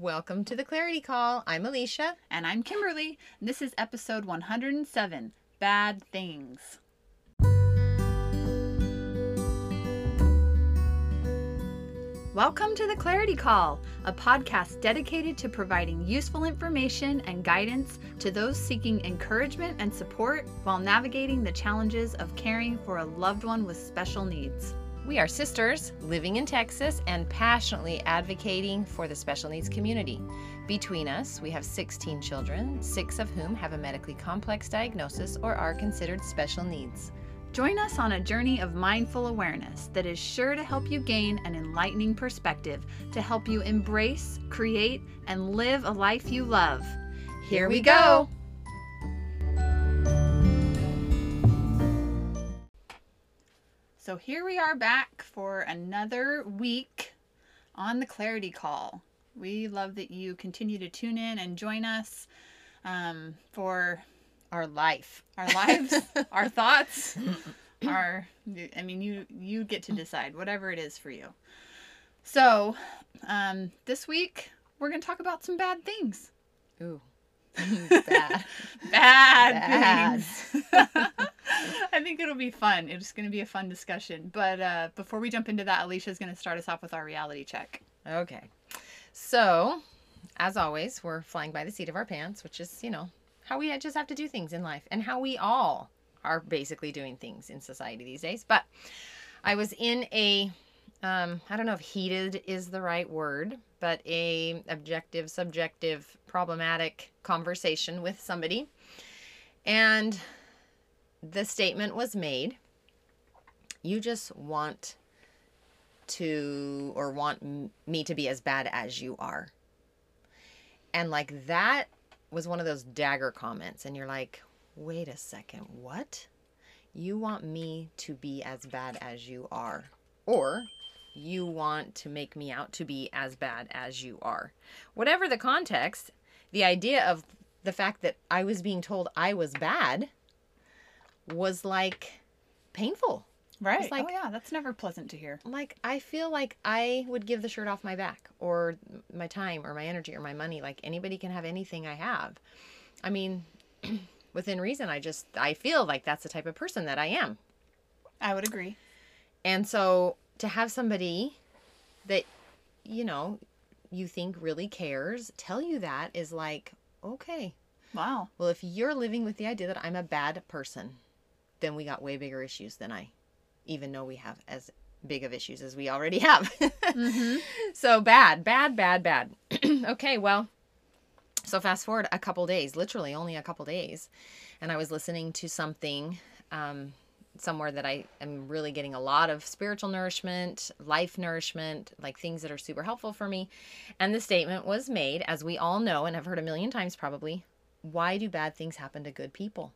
Welcome to the Clarity Call. I'm Alicia. And I'm Kimberlee. This is episode 107 Bad Things. Welcome to the Clarity Call, a podcast dedicated to providing useful information and guidance to those seeking encouragement and support while navigating the challenges of caring for a loved one with special needs. We are sisters living in Texas and passionately advocating for the special needs community. Between us, we have 16 children, six of whom have a medically complex diagnosis or are considered special needs. Join us on a journey of mindful awareness that is sure to help you gain an enlightening perspective to help you embrace, create, and live a life you love. Here we go. So here we are back for another week on the Clarity Call. We love that you continue to tune in and join us um, for Our life. our lives, our thoughts, our I mean you you get to decide whatever it is for you. So, um, this week we're going to talk about some bad things. Ooh. Bad. Bad, Bad. things. I think it'll be fun. It's going to be a fun discussion. But uh, before we jump into that, Alicia's going to start us off with our reality check. Okay. So, as always, we're flying by the seat of our pants, which is, you know, how we just have to do things in life and how we all are basically doing things in society these days. But I was in a um, I don't know if heated is the right word, but a objective, subjective, problematic conversation with somebody. And the statement was made, you just want to or want me to be as bad as you are. And like that was one of those dagger comments and you're like, "Wait a second, what? You want me to be as bad as you are?" Or you want to make me out to be as bad as you are. Whatever the context, the idea of the fact that I was being told I was bad was like painful. Right. like- oh, yeah. That's never pleasant to hear. Like I feel like I would give the shirt off my back or my time or my energy or my money. Like anybody can have anything I have. I mean, within reason, I just I feel like that's the type of person that I am. I would agree. And so to have somebody that you know you think really cares tell you that is like, okay. Wow. Well, if you're living with the idea that I'm a bad person, then we got way bigger issues than I even know we have as big of issues as we already have. Mm-hmm. So bad, bad, bad, bad. okay, well, so fast forward a couple days, literally only a couple days, and I was listening to something um, somewhere that I am really getting a lot of spiritual nourishment, life nourishment, like things that are super helpful for me. And the statement was made, as we all know and have heard a million times probably why do bad things happen to good people?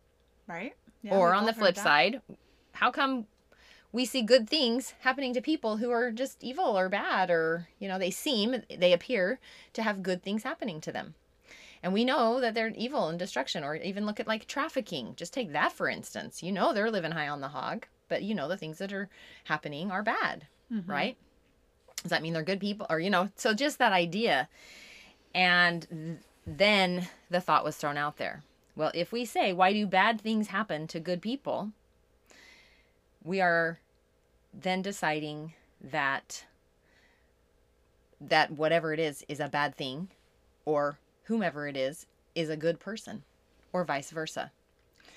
Right. Yeah, or on the flip side, how come we see good things happening to people who are just evil or bad or, you know, they seem, they appear to have good things happening to them. And we know that they're evil and destruction, or even look at like trafficking. Just take that for instance. You know, they're living high on the hog, but you know, the things that are happening are bad, Mhm. right? Does that mean they're good people? Or, you know, so just that idea. And th- then the thought was thrown out there. Well, if we say, why do bad things happen to good people? We are then deciding that that whatever it is is a bad thing or whomever it is is a good person or vice versa.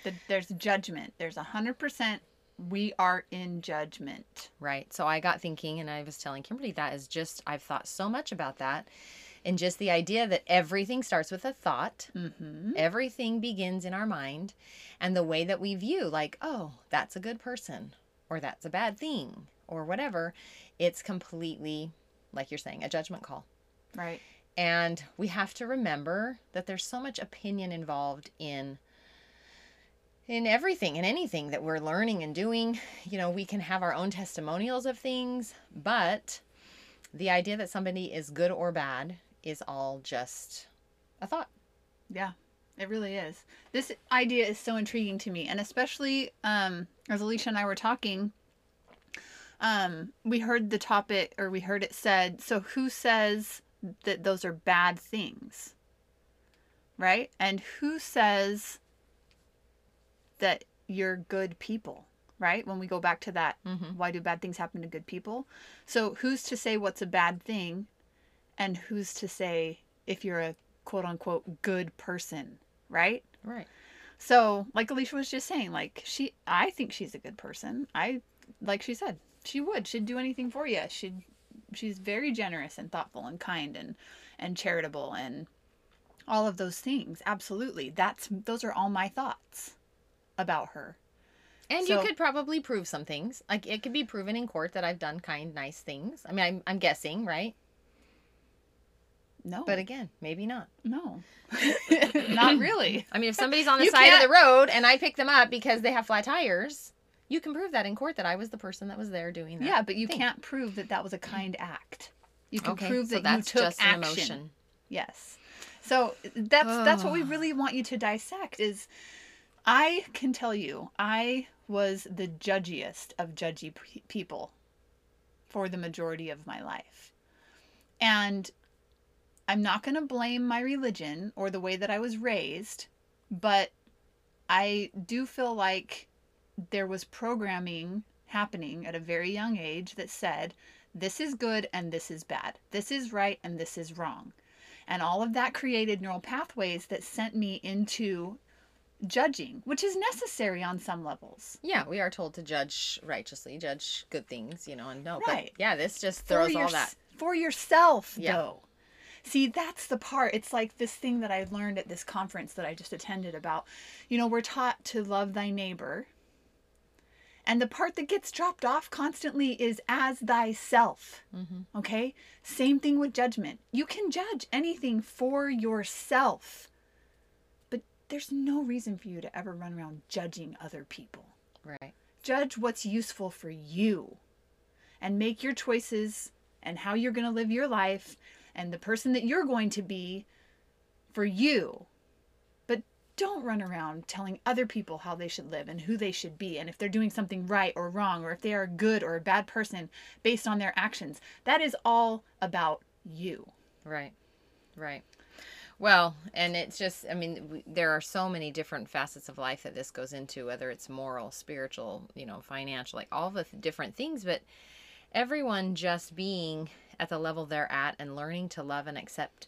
The, there's judgment. There's a hundred percent. We are in judgment. Right. So I got thinking and I was telling Kimberlee that is just I've thought so much about that and just the idea that everything starts with a thought. Mm-hmm. Everything begins in our mind and the way that we view like, oh, that's a good person or that's a bad thing or whatever, it's completely like you're saying, a judgment call. Right. And we have to remember that there's so much opinion involved in in everything and anything that we're learning and doing. You know, we can have our own testimonials of things, but the idea that somebody is good or bad is all just a thought. Yeah, it really is. This idea is so intriguing to me, and especially um, as Alicia and I were talking, um, we heard the topic, or we heard it said. So, who says that those are bad things? Right? And who says that you're good people? Right? When we go back to that, Mhm. why do bad things happen to good people? So, who's to say what's a bad thing? And who's to say if you're a quote unquote good person? Right? Right. So, like Alicia was just saying, like she, I think she's a good person. I, like she said, she would. She'd do anything for you. She'd, she's very generous and thoughtful and kind and, and charitable and all of those things. Absolutely. That's those are all my thoughts about her. And So- you could probably prove some things. Like it could be proven in court that I've done kind, nice things. I mean, I'm, I'm guessing, right? No, But again, maybe not. no, not really. I mean, if somebody's on the You side of can't- the road and I pick them up because they have flat tires, you can prove that in court that I was the person that was there doing that. Yeah, but you thing. can't prove that that was a kind act. You can Okay, prove so that that's you took just an action. emotion. Yes. So that's that's what we really want you to dissect is I can tell you I was the judgiest of judgy pe- people for the majority of my life. And I'm not going to blame my religion or the way that I was raised, but I do feel like there was programming happening at a very young age that said this is good and this is bad. This is right and this is wrong. And all of that created neural pathways that sent me into judging, which is necessary on some levels. Yeah, we are told to judge righteously, judge good things, you know, and no. Right. But yeah, this just throws for all that. for yourself Yeah. though see that's the part it's like this thing that i learned at this conference that i just attended about you know we're taught to love thy neighbor and the part that gets dropped off constantly is as thyself Mhm. okay same thing with judgment you can judge anything for yourself but there's no reason for you to ever run around judging other people Right. judge what's useful for you and make your choices and how you're going to live your life and the person that you're going to be for you. Don't run around telling other people how they should live and who they should be and if they're doing something right or wrong or if they are a good or a bad person based on their actions. That is all about you. Right. Right. Well, and it's just, I mean, w- there are so many different facets of life that this goes into, whether it's moral, spiritual, you know, financial, like all the th- different things. But everyone just being at the level they're at and learning to love and accept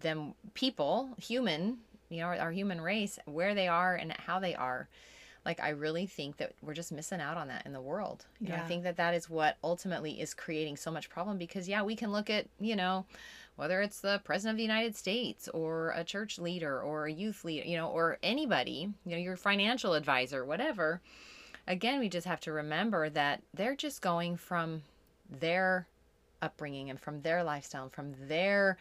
them, people, human, you know, our, human race, where they are and how they are. Like, I really think that we're just missing out on that in the world. You know, I think that that is what ultimately is creating so much problem because, yeah, we can look at, you know, whether it's the president of the United States or a church leader or a youth leader, you know, or anybody, you know, your financial advisor, whatever. Again, we just have to remember that they're just going from their upbringing and from their lifestyle, and from their,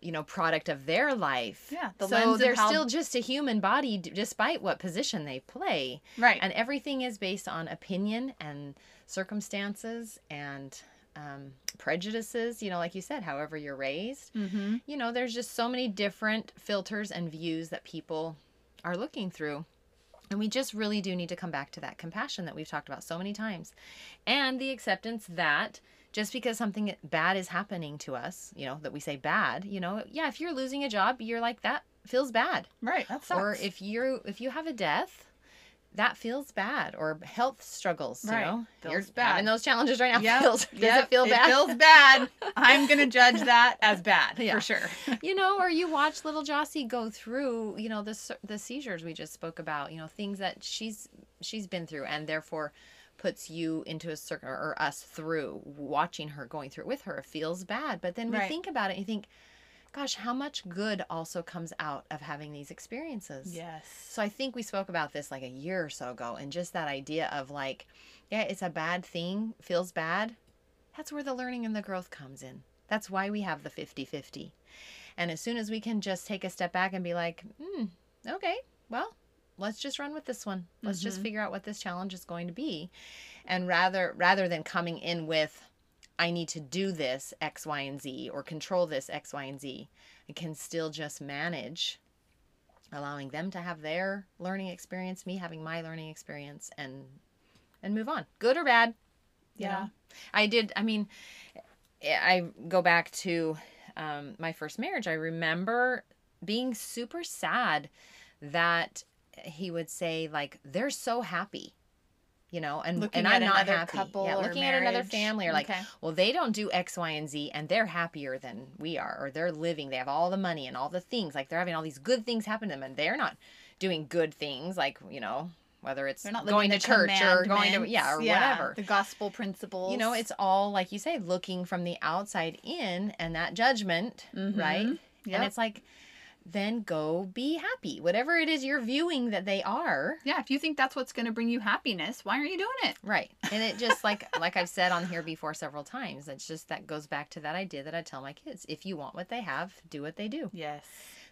you know, product of their life. Yeah, the so they're how- still just a human body, d- despite what position they play. Right. And everything is based on opinion and circumstances and um, prejudices, you know, like you said, however you're raised. mm-hmm. You know, there's just so many different filters and views that people are looking through. And we just really do need to come back to that compassion that we've talked about so many times and the acceptance that just because something bad is happening to us, you know, that we say bad, you know, yeah, if you're losing a job, you're like, that feels bad Right. That sucks. or if you're if you have a death that feels bad or health struggles you Right. know Feels you're bad. having those challenges right now Yep, feels does yep, it feel bad feels bad. I'm gonna judge that as bad Yeah. for sure. you know or you watch little Jossie go through you know the the seizures we just spoke about you know things that she's she's been through and therefore puts you into a circle or us through watching her going through it with her feels bad but then we Right. think about it and you think gosh how much good also comes out of having these experiences Yes. So I think we spoke about this like a year or so ago, and just that idea of like, yeah, it's a bad thing, feels bad. That's where the learning and the growth comes in. That's why we have the 50 50. And as soon as we can just take a step back and be like, hmm, okay, well, let's just run with this one. Let's just Mhm. figure out what this challenge is going to be. And rather rather than coming in with, I need to do this X, Y, and Z or control this X, Y, and Z, I can still just manage allowing them to have their learning experience, me having my learning experience, and and move on, good or bad. Yeah. know? I did. I mean, I go back to um, my first marriage, I remember being super sad that he would say like they're so happy you know and Looking and at i'm not another happy couple yeah or looking at another marriage. family or like Okay. well they don't do x y and z and they're happier than we are or they're living they have all the money and all the things like they're having all these good things happen to them and they're not doing good things like you know whether it's going to church or going to yeah or whatever The gospel principles. you know it's all like you say looking from the outside in and that judgment right Mhm. Yep. and it's like then go be happy whatever it is you're viewing that they are yeah. If you think that's what's going to bring you happiness, why aren't you doing it? right and it just like like i've said on here before several times it's just that goes back to that idea that i tell my kids if you want what they have do what they do Yes.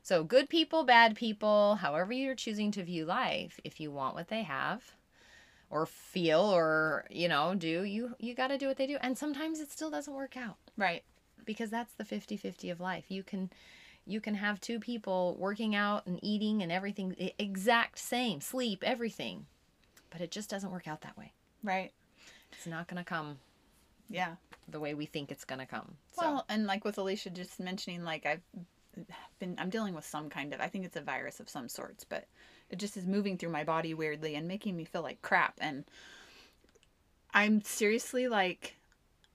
so good people bad people however you're choosing to view life if you want what they have or feel or you know do you you got to do what they do and sometimes it still doesn't work out Right. because that's the 50-50 of life you can you can have two people working out and eating and everything the exact same sleep everything but it just doesn't work out that way Right. it's not going to come Yeah. the way we think it's going to come so Well, and like with Alicia just mentioning, like I've been, I'm dealing with some kind of, I think it's a virus of some sorts, but it just is moving through my body weirdly and making me feel like crap. And I'm seriously like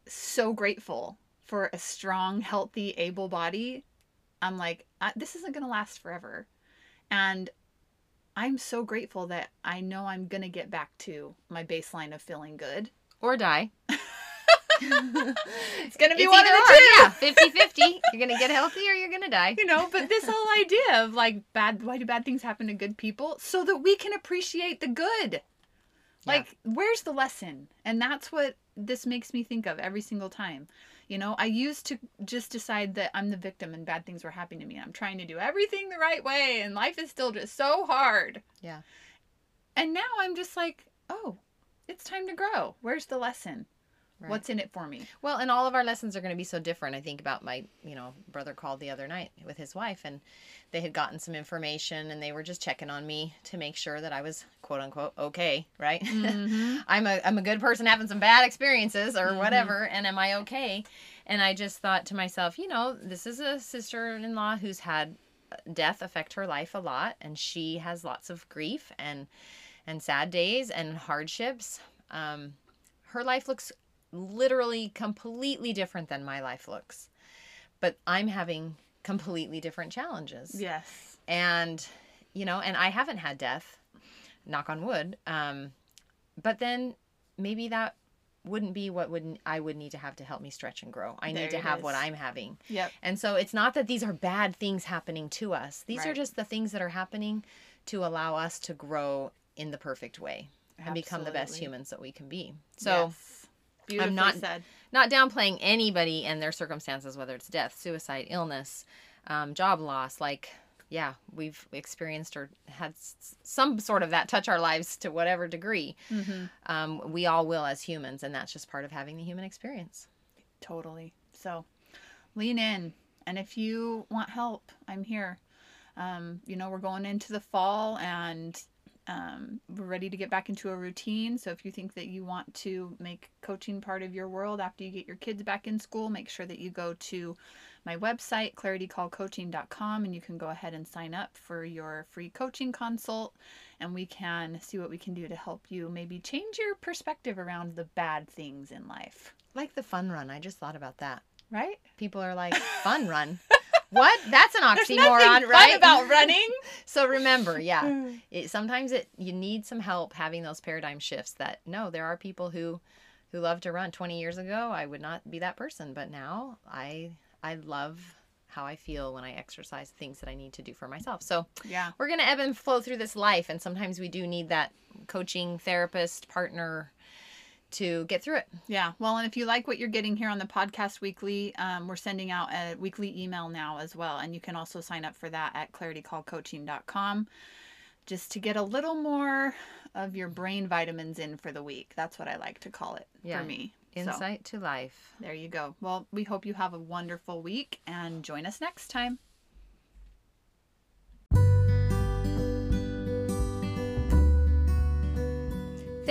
so grateful for a strong, healthy, able body. I'm like, this isn't going to last forever. And I'm so grateful that I know I'm going to get back to my baseline of feeling good. or die It's going to be It's one of the two. yeah 50-50 you're going to get healthy or you're going to die you know but this whole idea of like bad why do bad things happen to good people so that we can appreciate the good like where's the lesson? And that's what this makes me think of every single time. You know i used to just decide that i'm the victim and bad things were happening to me. I'm trying to do everything the right way and life is still just so hard. Yeah. and now i'm just like oh it's time to grow. Where's the lesson Right. what's in it for me Well, and all of our lessons are going to be so different. I think about my, you know, brother called the other night with his wife, and they had gotten some information, and they were just checking on me to make sure that I was quote unquote okay, right? Mhm. I'm a I'm a good person having some bad experiences or Mhm. whatever, and am I okay? And I just thought to myself, you know, this is a sister-in-law who's had death affect her life a lot, and she has lots of grief and and sad days and hardships. Um, her life looks literally completely different than my life looks, but I'm having completely different challenges. Yes. And you know and i haven't had death knock on wood um but then maybe that wouldn't be what would i would need to have to help me stretch and grow. I There need to have what i'm having. Yep. And so it's not that these are bad things happening to us. These are just the things that are happening to allow us to grow in the perfect way and become the best humans that we can be. So Yes. Beautifully I'm not- said. not downplaying anybody and their circumstances, whether it's death, suicide, illness, um, job loss. Like, yeah, we've experienced or had s- some sort of that touch our lives to whatever degree. Mm-hmm. Um, we all will as humans, and that's just part of having the human experience. Totally. So lean in. And if you want help, I'm here. Um, you know, we're going into the fall and um, we're ready to get back into a routine. So if you think that you want to make coaching part of your world after you get your kids back in school, make sure that you go to my website, claritycallcoaching.com, and you can go ahead and sign up for your free coaching consult. And we can see what we can do to help you maybe change your perspective around the bad things in life. Like the fun run. I just thought about that. Right? People are like, fun run? What? That's an oxymoron, right? about running. so remember, yeah, hmm. it, sometimes it you need some help having those paradigm shifts that no there are people who who love to run 20 years ago i would not be that person but now i i love how i feel when i exercise things that i need to do for myself so yeah. we're going to ebb and flow through this life and sometimes we do need that coaching therapist partner to get through it Yeah. Well, and if you like what you're getting here on the podcast weekly, um, we're sending out a weekly email now as well. And you can also sign up for that at claritycallcoaching.com just to get a little more of your brain vitamins in for the week. That's what I like to call it Yeah. for me. So, insight to life there you go. Well, we hope you have a wonderful week and join us next time.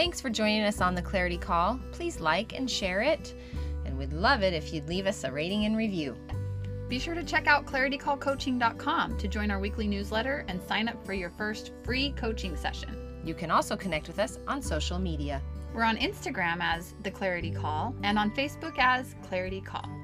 Thanks for joining us on the Clarity Call. Please like and share it, and we'd love it if you'd leave us a rating and review. Be sure to check out claritycallcoaching.com to join our weekly newsletter and sign up for your first free coaching session. You can also connect with us on social media. We're on Instagram as The Clarity Call and on Facebook as Clarity Call.